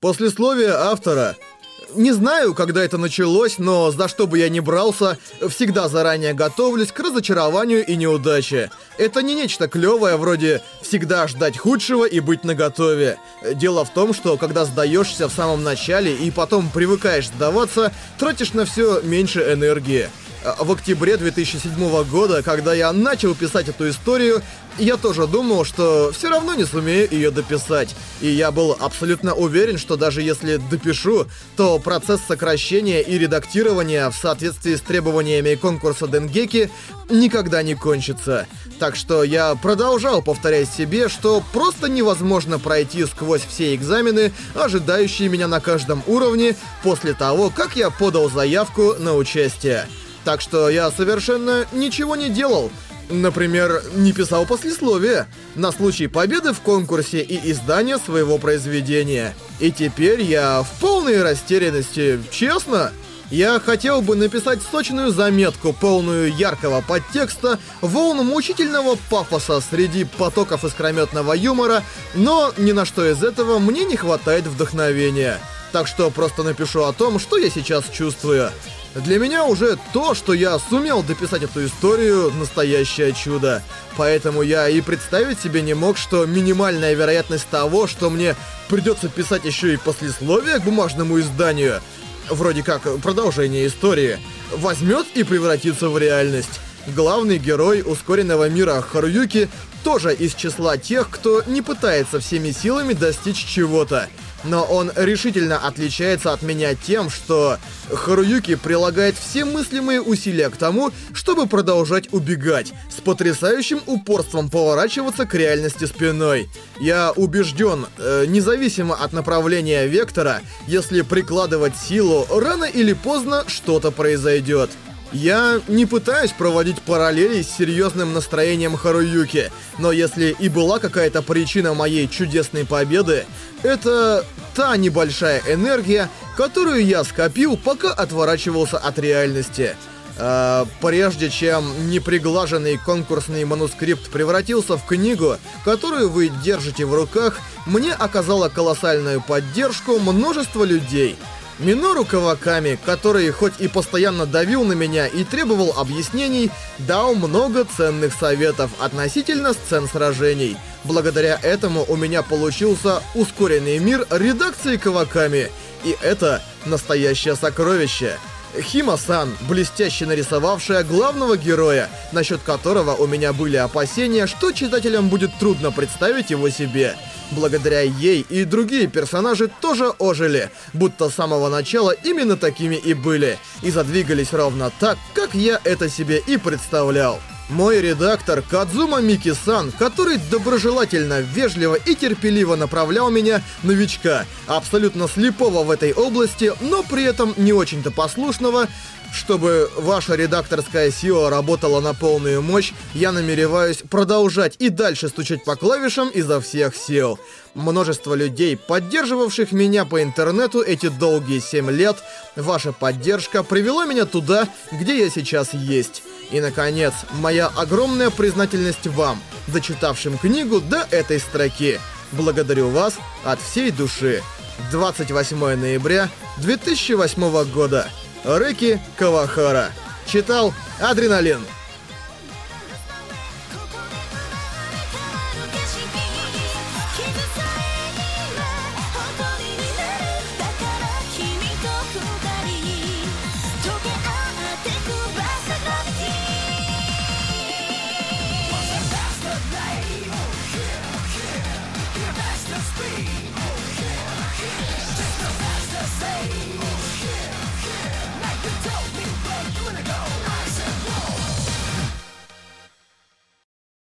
Послесловие автора. Не знаю, когда это началось, но за что бы я ни брался, всегда заранее готовлюсь к разочарованию и неудаче. Это не нечто клевое, вроде «всегда ждать худшего и быть наготове». Дело в том, что когда сдаешься в самом начале и потом привыкаешь сдаваться, тратишь на все меньше энергии. В октябре 2007 года, когда я начал писать эту историю, я тоже думал, что все равно не сумею ее дописать. И я был абсолютно уверен, что даже если допишу, то процесс сокращения и редактирования в соответствии с требованиями конкурса Денгеки никогда не кончится. Так что я продолжал повторять себе, что просто невозможно пройти сквозь все экзамены, ожидающие меня на каждом уровне, после того, как я подал заявку на участие. Так что я совершенно ничего не делал. Например, не писал послесловие на случай победы в конкурсе и издания своего произведения. И теперь я в полной растерянности, честно. Я хотел бы написать сочную заметку, полную яркого подтекста, волн мучительного пафоса среди потоков искрометного юмора, но ни на что из этого мне не хватает вдохновения. Так что просто напишу о том, что я сейчас чувствую. Для меня уже то, что я сумел дописать эту историю, настоящее чудо. Поэтому я и представить себе не мог, что минимальная вероятность того, что мне придется писать еще и послесловие к бумажному изданию, вроде как продолжение истории, возьмет и превратится в реальность. Главный герой ускоренного мира Харуюки тоже из числа тех, кто не пытается всеми силами достичь чего-то но он решительно отличается от меня тем, что Харуюки прилагает все мыслимые усилия к тому, чтобы продолжать убегать, с потрясающим упорством поворачиваться к реальности спиной. Я убежден, э, независимо от направления вектора, если прикладывать силу, рано или поздно что-то произойдет. Я не пытаюсь проводить параллели с серьезным настроением Харуюки, но если и была какая-то причина моей чудесной победы, это та небольшая энергия, которую я скопил, пока отворачивался от реальности. Э, прежде чем неприглаженный конкурсный манускрипт превратился в книгу, которую вы держите в руках, мне оказало колоссальную поддержку множество людей — Минору Каваками, который хоть и постоянно давил на меня и требовал объяснений, дал много ценных советов относительно сцен сражений. Благодаря этому у меня получился ускоренный мир редакции Каваками, и это настоящее сокровище. Хима-сан, блестяще нарисовавшая главного героя, насчет которого у меня были опасения, что читателям будет трудно представить его себе. Благодаря ей и другие персонажи тоже ожили, будто с самого начала именно такими и были, и задвигались ровно так, как я это себе и представлял. Мой редактор Кадзума Мики-сан, который доброжелательно, вежливо и терпеливо направлял меня, новичка, абсолютно слепого в этой области, но при этом не очень-то послушного, чтобы ваша редакторская сила работала на полную мощь, я намереваюсь продолжать и дальше стучать по клавишам изо всех сил. Множество людей, поддерживавших меня по интернету эти долгие 7 лет, ваша поддержка привела меня туда, где я сейчас есть. И, наконец, моя огромная признательность вам, зачитавшим книгу до этой строки. Благодарю вас от всей души. 28 ноября 2008 года. Рэки Кавахара. Читал Адреналин.